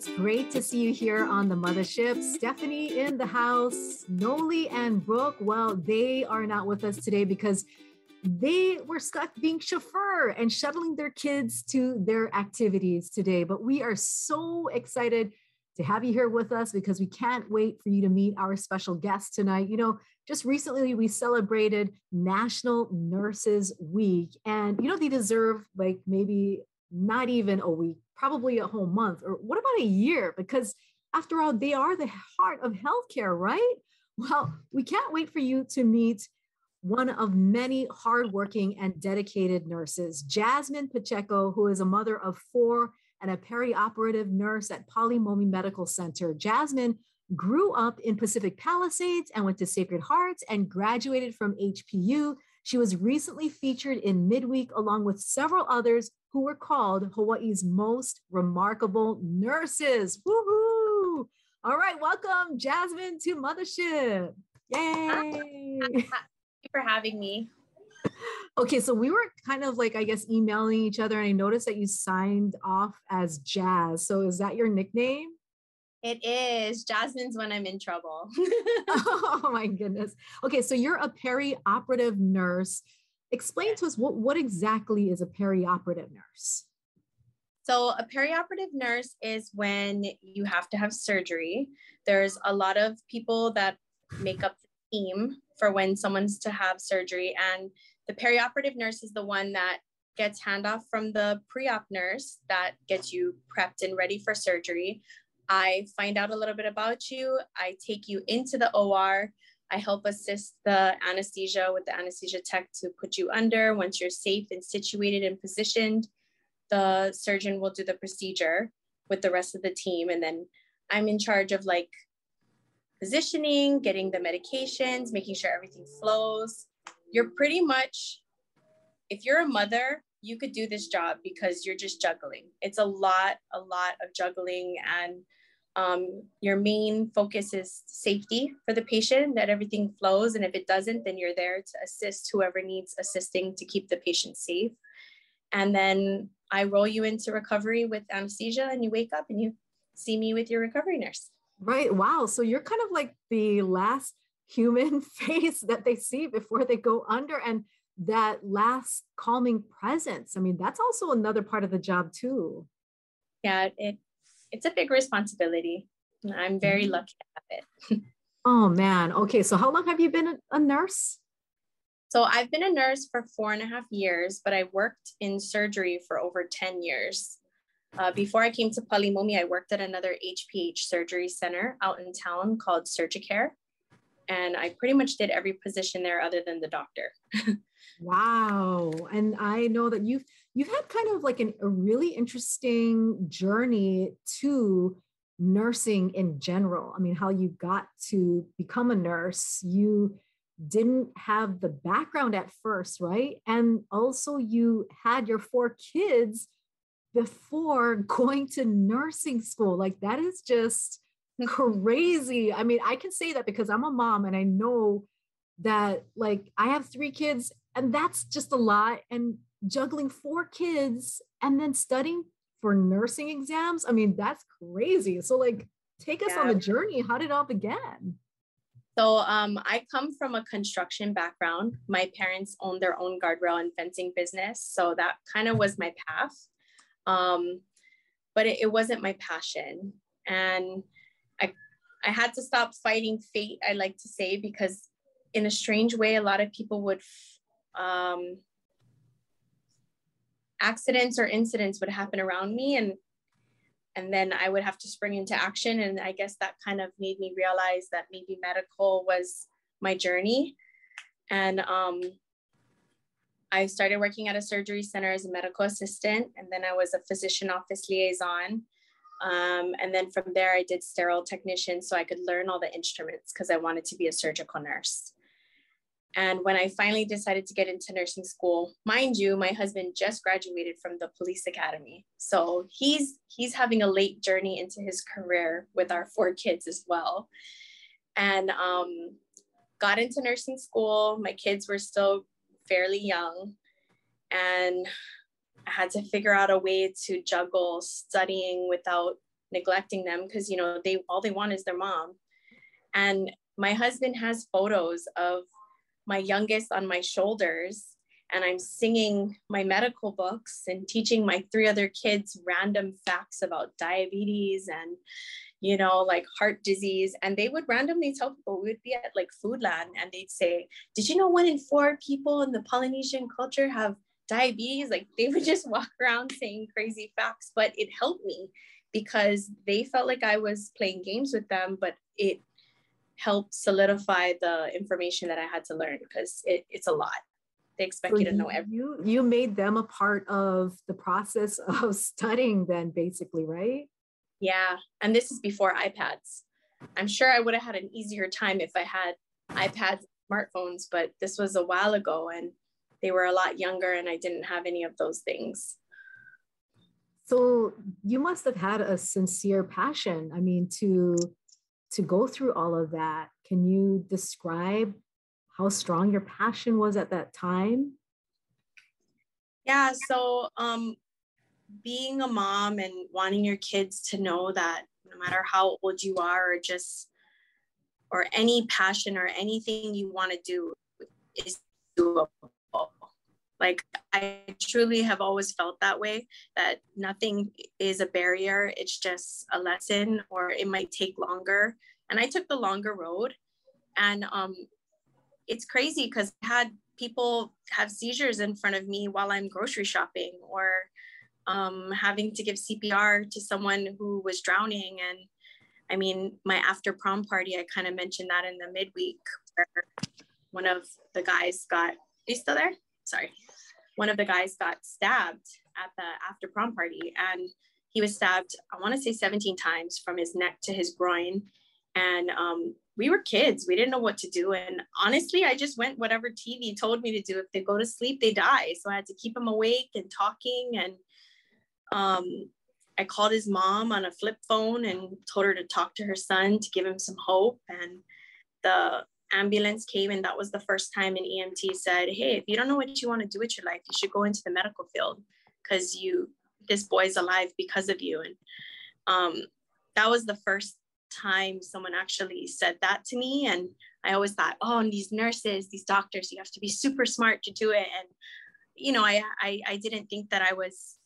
It's great to see you here on the mothership. Stephanie in the house, Noli and Brooke. Well, they are not with us today because they were stuck being chauffeur and shuttling their kids to their activities today. But we are so excited to have you here with us because we can't wait for you to meet our special guest tonight. You know, just recently we celebrated National Nurses Week, and you know, they deserve like maybe not even a week, probably a whole month, or what about a year? Because after all, they are the heart of healthcare, right? Well, we can't wait for you to meet one of many hardworking and dedicated nurses, Jasmine Pacheco, who is a mother of four and a perioperative nurse at Pali Momi Medical Center. Jasmine grew up in Pacific Palisades and went to Sacred Hearts and graduated from HPU. She was recently featured in Midweek along with several others who were called Hawaii's most remarkable nurses. Woohoo! All right, welcome Jasmine to Mothership. Yay! Thank you for having me. Okay, so we were kind of like, I guess, emailing each other, and I noticed that you signed off as Jazz. So is that your nickname? It is. Jasmine's when I'm in trouble. oh my goodness. Okay, so you're a perioperative nurse. Explain to us what, what exactly is a perioperative nurse? So, a perioperative nurse is when you have to have surgery. There's a lot of people that make up the team for when someone's to have surgery. And the perioperative nurse is the one that gets handoff from the pre-op nurse that gets you prepped and ready for surgery. I find out a little bit about you. I take you into the OR. I help assist the anesthesia with the anesthesia tech to put you under. Once you're safe and situated and positioned, the surgeon will do the procedure with the rest of the team. And then I'm in charge of like positioning, getting the medications, making sure everything flows. You're pretty much, if you're a mother, you could do this job because you're just juggling. It's a lot, a lot of juggling, and um, your main focus is safety for the patient, that everything flows. And if it doesn't, then you're there to assist whoever needs assisting to keep the patient safe. And then I roll you into recovery with anesthesia, and you wake up and you see me with your recovery nurse. Right. Wow. So you're kind of like the last human face that they see before they go under and that last calming presence. I mean, that's also another part of the job too. Yeah, it it's a big responsibility. I'm very Mm-hmm. lucky to have it. Oh man. Okay. So how long have you been a- a nurse? So I've been a nurse for four and a half years, but I worked in surgery for over 10 years. Uh, before I came to Palimomi, I worked at another HPH surgery center out in town called Surgicare. And I pretty much did every position there other than the doctor. Wow. And I know that you've you've had kind of like an, a really interesting journey to nursing in general. I mean, how you got to become a nurse. You didn't have the background at first, right? And also you had your four kids before going to nursing school. Like that is just crazy. I mean, I can say that because I'm a mom and I know that like I have three kids and that's just a lot and juggling four kids and then studying for nursing exams. I mean, that's crazy. So, like, take us yeah. on the journey. How did it all begin? So, um, I come from a construction background. My parents owned their own guardrail and fencing business. So, that kind of was my path. Um, but it, it wasn't my passion. And I, I had to stop fighting fate, I like to say, because in a strange way, a lot of people would um, accidents or incidents would happen around me and and then I would have to spring into action. And I guess that kind of made me realize that maybe medical was my journey. And um, I started working at a surgery center as a medical assistant, and then I was a physician office liaison. Um, and then from there, I did sterile technician so I could learn all the instruments because I wanted to be a surgical nurse. And when I finally decided to get into nursing school, mind you, my husband just graduated from the police academy. So he's he's having a late journey into his career with our four kids as well. And um, got into nursing school. My kids were still fairly young. And I had to figure out a way to juggle studying without neglecting them because you know they all they want is their mom. And my husband has photos of my youngest on my shoulders and I'm singing my medical books and teaching my three other kids random facts about diabetes and, you know, like heart disease. And they would randomly tell people, we would be at like Foodland and they'd say, Did you know one in four people in the Polynesian culture have diabetes? Like they would just walk around saying crazy facts, but it helped me because they felt like I was playing games with them, but it helped solidify the information that I had to learn because it, it's a lot. They expect so you to know everything. You, you made them a part of the process of studying, then, basically, right? Yeah. And this is before iPads. I'm sure I would have had an easier time if I had iPads, smartphones, but this was a while ago and they were a lot younger and I didn't have any of those things. So you must have had a sincere passion. I mean, to to go through all of that. Can you describe how strong your passion was at that time? Yeah, so um, being a mom and wanting your kids to know that no matter how old you are, or just or any passion or anything you want to do is doable. Like I truly have always felt that way that nothing is a barrier. It's just a lesson or it might take longer. And I took the longer road. And um, it's crazy because I had people have seizures in front of me while I'm grocery shopping or um, having to give CPR to someone who was drowning. And I mean, my after prom party, I kind of mentioned that in the midweek where one of the guys got, are you still there? Sorry one of the guys got stabbed at the after prom party and he was stabbed i want to say 17 times from his neck to his groin. And um, we were kids we didn't know what to do and honestly i just went whatever tv told me to do. If they go to sleep they die. So i had to keep them awake and talking and um, i called his mom on a flip phone and told her to talk to her son to give him some hope and the ambulance came and that was the first time an EMT said, Hey, if you don't know what you want to do with your life, you should go into the medical field because you this boy's alive because of you. And um, that was the first time someone actually said that to me. And I always thought, oh, and these nurses, these doctors, you have to be super smart to do it. And you know, I I, I didn't think that I was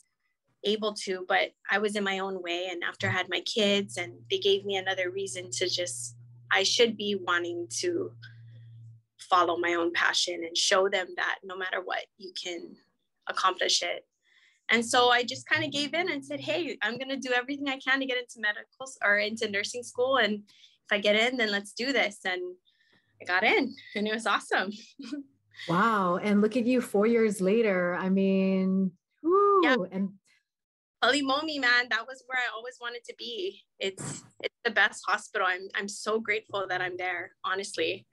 able to, but I was in my own way. And after I had my kids, and they gave me another reason to just I should be wanting to follow my own passion and show them that no matter what, you can accomplish it. And so I just kind of gave in and said, hey, I'm going to do everything I can to get into medical or into nursing school. And if I get in, then let's do this. And I got in and it was awesome. wow. And look at you four years later. I mean, whoo, yeah. and Pali man, that was where I always wanted to be. It's it's the best hospital. I'm I'm so grateful that I'm there, honestly.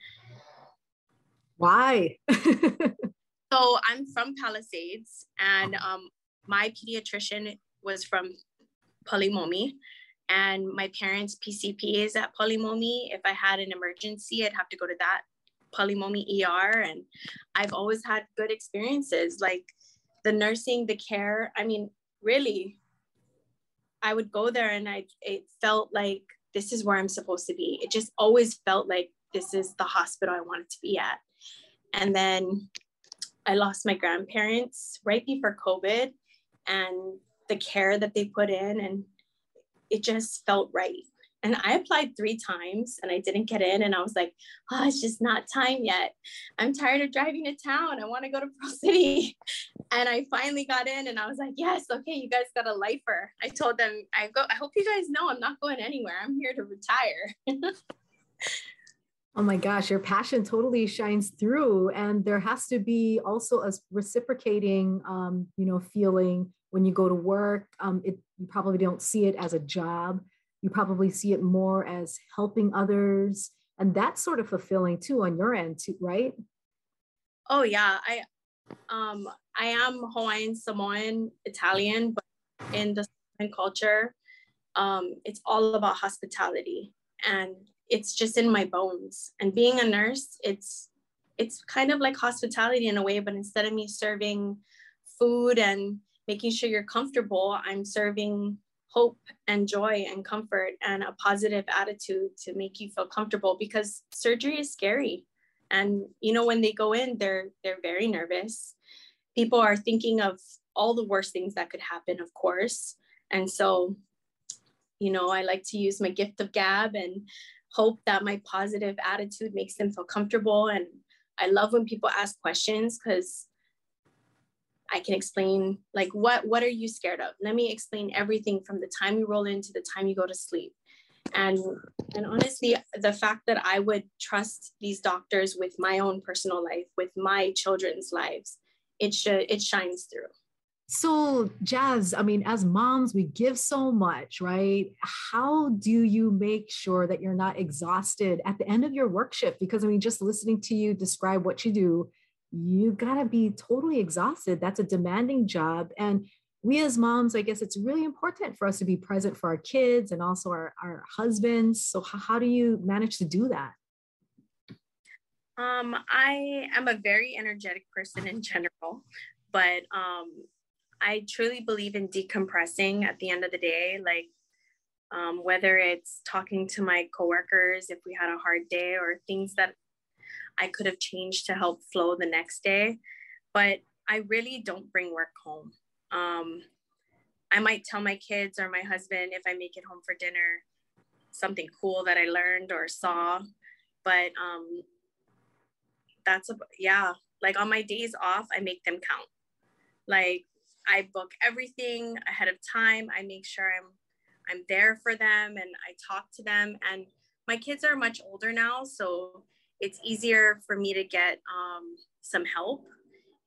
Why? so I'm from Palisades, and um, my pediatrician was from Palimomi, and my parents' PCP is at Palimomi. If I had an emergency, I'd have to go to that Palimomi ER, and I've always had good experiences. Like the nursing, the care, I mean, really, I would go there and I it felt like this is where I'm supposed to be. It just always felt like this is the hospital I wanted to be at. And then I lost my grandparents right before COVID and the care that they put in and it just felt right. And I applied three times and I didn't get in. And I was like, oh, it's just not time yet. I'm tired of driving to town. I want to go to Pearl City. And I finally got in and I was like, yes, okay, you guys got a lifer. I told them, I go, I hope you guys know I'm not going anywhere. I'm here to retire. Oh my gosh, your passion totally shines through. And there has to be also a reciprocating, um, you know, feeling when you go to work. Um, it, you probably don't see it as a job. You probably see it more as helping others. And that's sort of fulfilling too on your end too, right? Oh yeah. I um I am Hawaiian, Samoan, Italian, but in the Samoan culture, um, it's all about hospitality. And it's just in my bones. And being a nurse, it's it's kind of like hospitality in a way, but instead of me serving food and making sure you're comfortable, I'm serving hope and joy and comfort and a positive attitude to make you feel comfortable because surgery is scary. And you know when they go in, they're they're very nervous. People are thinking of all the worst things that could happen, of course. And so, you know, I like to use my gift of gab and hope that my positive attitude makes them feel comfortable. And I love when people ask questions because I can explain like what what are you scared of? Let me explain everything from the time you roll in to the time you go to sleep. And and honestly, the fact that I would trust these doctors with my own personal life, with my children's lives, it should it shines through. So, Jazz, I mean, as moms, we give so much, right? How do you make sure that you're not exhausted at the end of your work shift? Because, I mean, just listening to you describe what you do, you got to be totally exhausted. That's a demanding job. And we as moms, I guess it's really important for us to be present for our kids and also our, our husbands. So, how, how do you manage to do that? Um, I am a very energetic person in general, but um, I truly believe in decompressing at the end of the day. Like, um, whether it's talking to my coworkers if we had a hard day or things that I could have changed to help flow the next day. But I really don't bring work home. Um, I might tell my kids or my husband if I make it home for dinner something cool that I learned or saw. But um, that's a, yeah, like on my days off, I make them count. Like I book everything ahead of time. I make sure I'm I'm there for them and I talk to them. And my kids are much older now, so it's easier for me to get um, some help.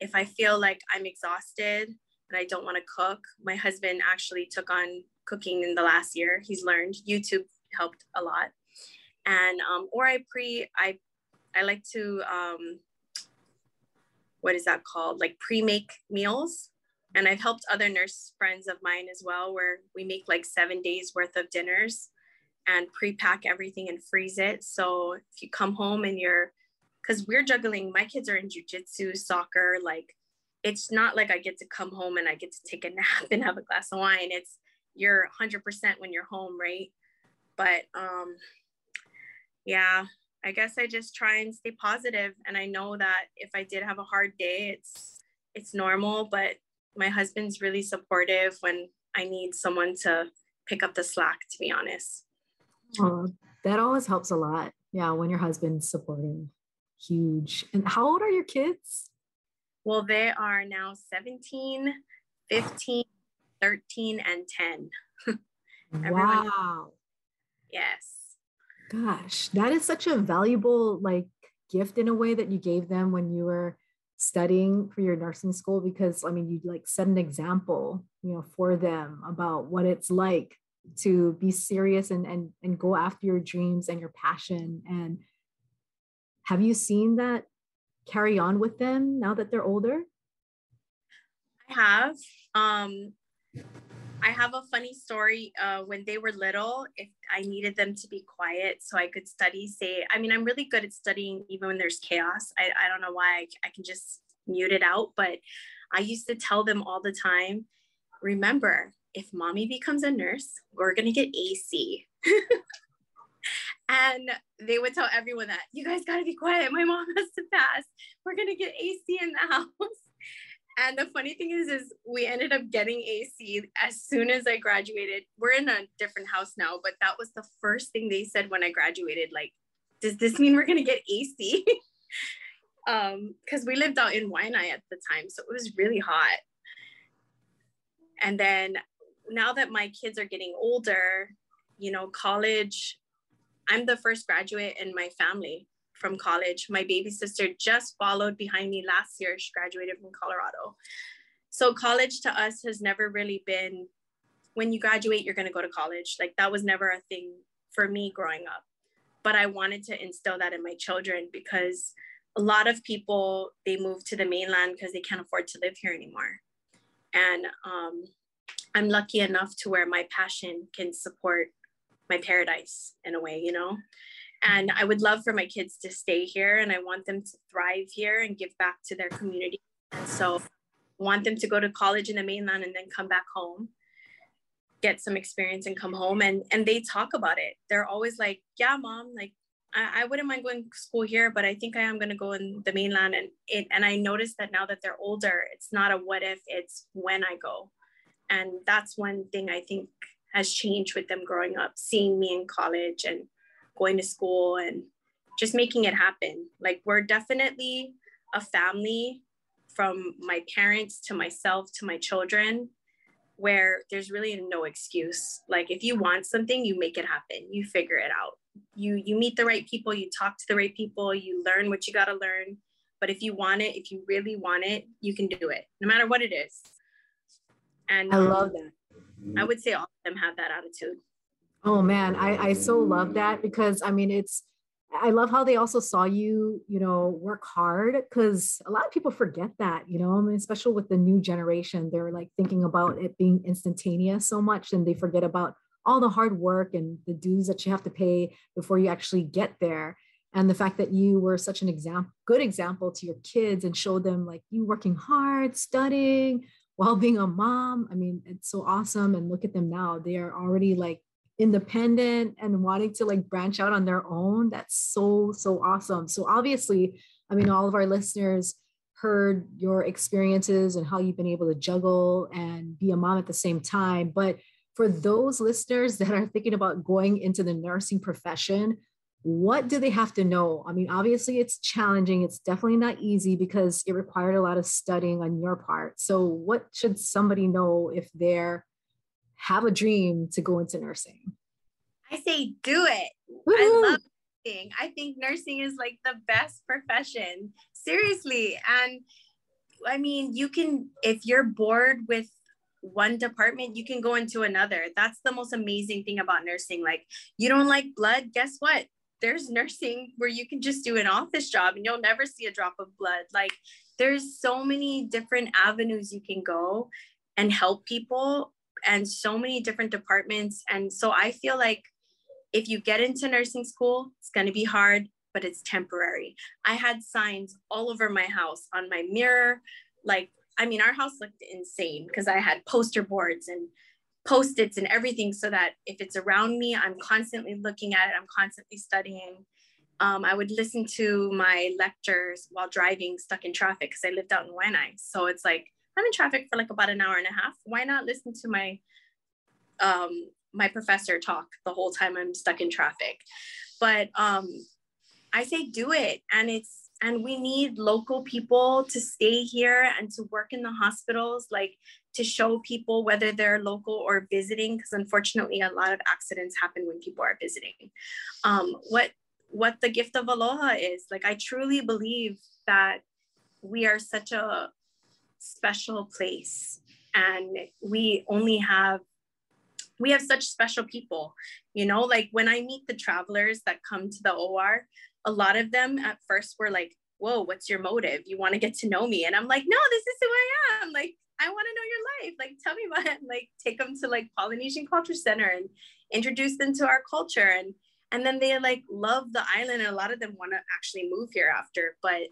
If I feel like I'm exhausted and I don't want to cook, my husband actually took on cooking in the last year. He's learned YouTube helped a lot, and um, or I pre I I like to um, what is that called like pre make meals and I've helped other nurse friends of mine as well, where we make like seven days worth of dinners and pre-pack everything and freeze it. So if you come home and you're, because we're juggling, my kids are in jujitsu, soccer, like it's not like I get to come home and I get to take a nap and have a glass of wine. It's you're 100% when you're home, right? But um, yeah, I guess I just try and stay positive. And I know that if I did have a hard day, it's it's normal, but my husband's really supportive when I need someone to pick up the slack, to be honest. Oh, that always helps a lot. Yeah, when your husband's supporting. Huge. And how old are your kids? Well, they are now 17, 15, 13, and 10. wow. Yes. Gosh, that is such a valuable like gift in a way that you gave them when you were studying for your nursing school because i mean you like set an example you know for them about what it's like to be serious and and, and go after your dreams and your passion and have you seen that carry on with them now that they're older i have um I have a funny story. Uh, when they were little, if I needed them to be quiet so I could study, say, I mean, I'm really good at studying even when there's chaos. I, I don't know why I, I can just mute it out, but I used to tell them all the time, remember, if mommy becomes a nurse, we're going to get AC. and they would tell everyone that you guys got to be quiet. My mom has to pass. We're going to get AC in the house. And the funny thing is, is we ended up getting AC as soon as I graduated. We're in a different house now, but that was the first thing they said when I graduated. Like, does this mean we're gonna get AC? um, because we lived out in Waianae at the time, so it was really hot. And then now that my kids are getting older, you know, college, I'm the first graduate in my family from college. My baby sister just followed behind me last year. She graduated from Colorado. So college to us has never really been when you graduate, you're going to go to college. Like that was never a thing for me growing up. But I wanted to instill that in my children because a lot of people they move to the mainland because they can't afford to live here anymore. And um, I'm lucky enough to where my passion can support my paradise in a way, you know. And I would love for my kids to stay here and I want them to thrive here and give back to their community. And so want them to go to college in the mainland and then come back home, get some experience and come home. And and they talk about it. They're always like, yeah, mom, like I, I wouldn't mind going to school here, but I think I am gonna go in the mainland. And it and I noticed that now that they're older, it's not a what if, it's when I go. And that's one thing I think has changed with them growing up, seeing me in college and going to school and just making it happen. Like we're definitely a family from my parents to myself to my children where there's really no excuse. Like if you want something, you make it happen. You figure it out. You you meet the right people, you talk to the right people, you learn what you got to learn. But if you want it, if you really want it, you can do it, no matter what it is. And I um, love that. I would say all of them have that attitude. Oh man, I, I so love that because I mean it's I love how they also saw you, you know, work hard because a lot of people forget that, you know, I mean, especially with the new generation, they're like thinking about it being instantaneous so much and they forget about all the hard work and the dues that you have to pay before you actually get there. And the fact that you were such an example, good example to your kids and showed them like you working hard, studying while being a mom. I mean, it's so awesome. And look at them now. They are already like independent and wanting to like branch out on their own that's so so awesome so obviously i mean all of our listeners heard your experiences and how you've been able to juggle and be a mom at the same time but for those listeners that are thinking about going into the nursing profession what do they have to know i mean obviously it's challenging it's definitely not easy because it required a lot of studying on your part so what should somebody know if they're have a dream to go into nursing? I say do it. Woo-hoo. I love nursing. I think nursing is like the best profession. Seriously. And I mean, you can, if you're bored with one department, you can go into another. That's the most amazing thing about nursing. Like, you don't like blood, guess what? There's nursing where you can just do an office job and you'll never see a drop of blood. Like, there's so many different avenues you can go and help people and so many different departments. And so I feel like if you get into nursing school, it's going to be hard, but it's temporary. I had signs all over my house on my mirror. Like, I mean, our house looked insane because I had poster boards and post-its and everything so that if it's around me, I'm constantly looking at it, I'm constantly studying. Um, I would listen to my lectures while driving stuck in traffic because I lived out in Waianae. So it's like I'm in traffic for like about an hour and a half. Why not listen to my um, my professor talk the whole time I'm stuck in traffic? But um, I say do it, and it's and we need local people to stay here and to work in the hospitals, like to show people whether they're local or visiting, because unfortunately a lot of accidents happen when people are visiting. Um, what what the gift of aloha is like i truly believe that we are such a special place and we only have we have such special people you know like when i meet the travelers that come to the or a lot of them at first were like whoa what's your motive? You want to get to know me? And i'm like no this is who i am. Like i want to know your life. Like tell me about it. Like take them to like polynesian culture center and introduce them to our culture. And and then they like love the island. And a lot of them want to actually move here after. But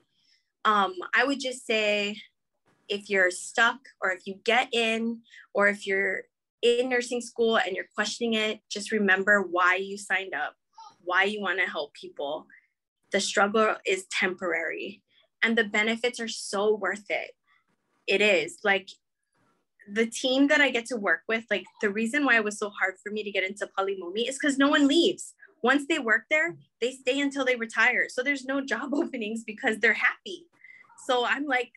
um i would just say if you're stuck or if you get in or if you're in nursing school and you're questioning it, just remember why you signed up, why you want to help people. The struggle is temporary and the benefits are so worth it. It is like the team that I get to work with, like the reason why it was so hard for me to get into Palimomi is because no one leaves. Once they work there, they stay until they retire. So there's no job openings because they're happy. So I'm like,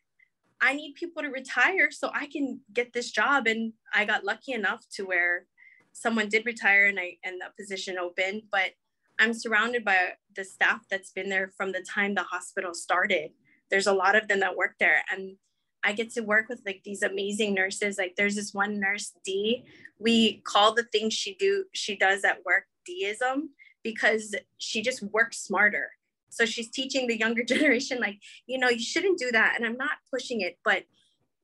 I need people to retire so I can get this job. And I got lucky enough to where someone did retire and I and the position opened, but I'm surrounded by the staff that's been there from the time the hospital started. There's a lot of them that work there and I get to work with like these amazing nurses. Like there's this one nurse, D. We call the things she do she does at work deism because she just works smarter. So she's teaching the younger generation, like, you know, you shouldn't do that. And I'm not pushing it, but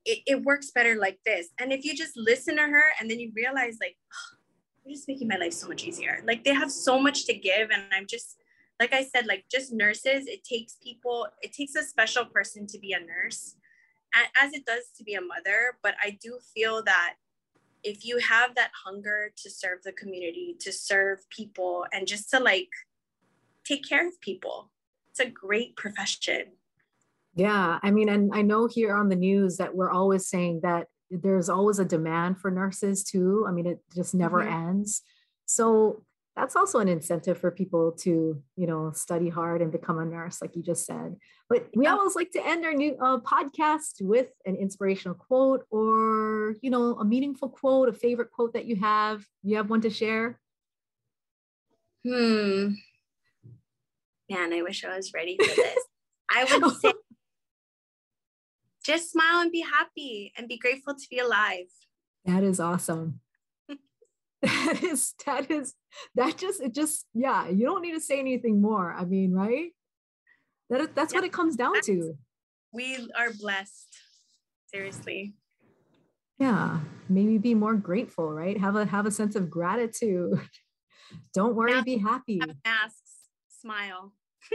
it, it works better like this. And if you just listen to her and then you realize, like, oh, you're just making my life so much easier. Like they have so much to give. And I'm just, like I said, like just nurses, it takes people, it takes a special person to be a nurse, as it does to be a mother. But I do feel that if you have that hunger to serve the community, to serve people, and just to like take care of people, it's a great profession. Yeah, I mean, and I know here on the news that we're always saying that there's always a demand for nurses too. I mean, it just never mm-hmm. ends. So that's also an incentive for people to, you know, study hard and become a nurse, like you just said. But we always like to end our new uh, podcast with an inspirational quote or, you know, a meaningful quote, a favorite quote that you have. You have one to share? Hmm man, I wish I was ready for this. I would say just smile and be happy and be grateful to be alive. That is awesome. that is that is that just it just yeah, you don't need to say anything more. I mean, right? That that's what it comes down to. We are blessed. Seriously. Yeah, maybe be more grateful, right? Have a have a sense of gratitude. Don't worry, masks, be happy. Masks, smile.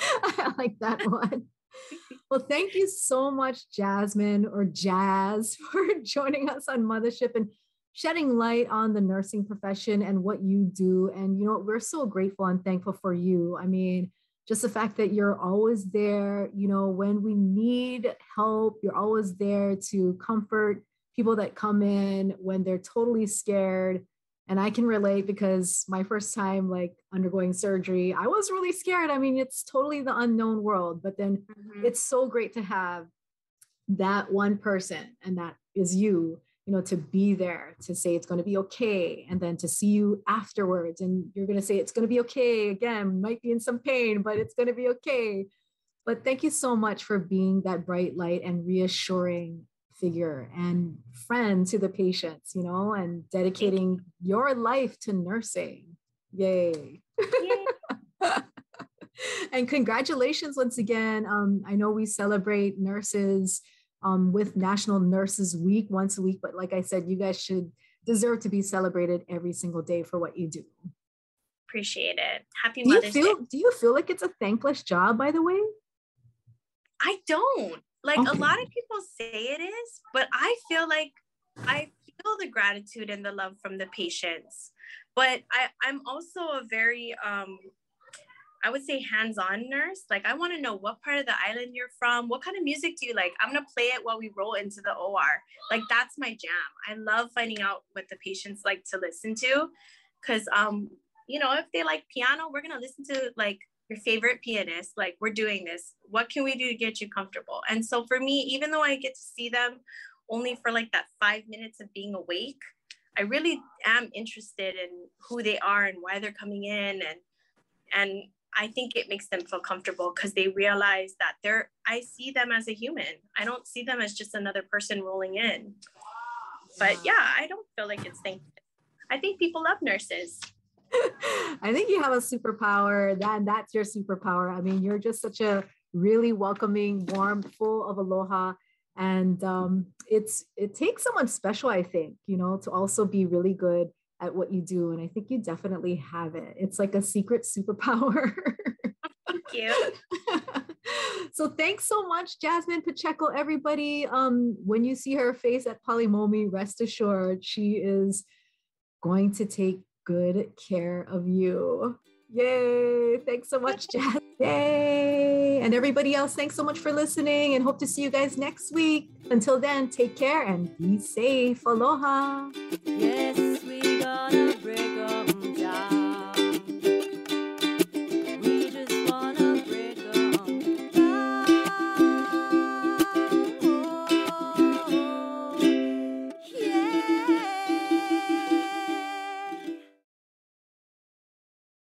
I like that one. Well, thank you so much, Jasmine or Jazz, for joining us on Mothership and shedding light on the nursing profession and what you do. And, you know, we're so grateful and thankful for you. I mean, just the fact that you're always there, you know, when we need help, you're always there to comfort people that come in when they're totally scared and i can relate because my first time like undergoing surgery i was really scared i mean it's totally the unknown world but then mm-hmm. it's so great to have that one person and that is you you know to be there to say it's going to be okay and then to see you afterwards and you're going to say it's going to be okay again might be in some pain but it's going to be okay but thank you so much for being that bright light and reassuring figure and friend to the patients, you know, and dedicating your life to nursing. Yay. Yay. and congratulations once again. Um, I know we celebrate nurses um, with National Nurses Week once a week, but like I said, you guys should deserve to be celebrated every single day for what you do. Appreciate it. Happy do Mother's you feel, Day. Do you feel like it's a thankless job, by the way? I don't. Like okay. a lot of people say it is, but I feel like I feel the gratitude and the love from the patients. But I, I'm also a very um I would say hands-on nurse. Like I want to know what part of the island you're from. What kind of music do you like? I'm gonna play it while we roll into the OR. Like that's my jam. I love finding out what the patients like to listen to. Cause um, you know, if they like piano, we're gonna listen to like your favorite pianist, like we're doing this. What can we do to get you comfortable? And so for me, even though I get to see them only for like that five minutes of being awake, I really am interested in who they are and why they're coming in and and I think it makes them feel comfortable because they realize that they're I see them as a human. I don't see them as just another person rolling in. But yeah, I don't feel like it's thank I think people love nurses. I think you have a superpower. That that's your superpower. I mean, you're just such a really welcoming, warm, full of aloha. And um, it's it takes someone special, I think, you know, to also be really good at what you do. And I think you definitely have it. It's like a secret superpower. Thank you. so thanks so much, Jasmine Pacheco, everybody. Um, when you see her face at Pali Momi, rest assured she is going to take good care of you. Yay! Thanks so much, Jazz. Yay! And everybody else, thanks so much for listening and hope to see you guys next week. Until then, take care and be safe. Aloha. Yeah.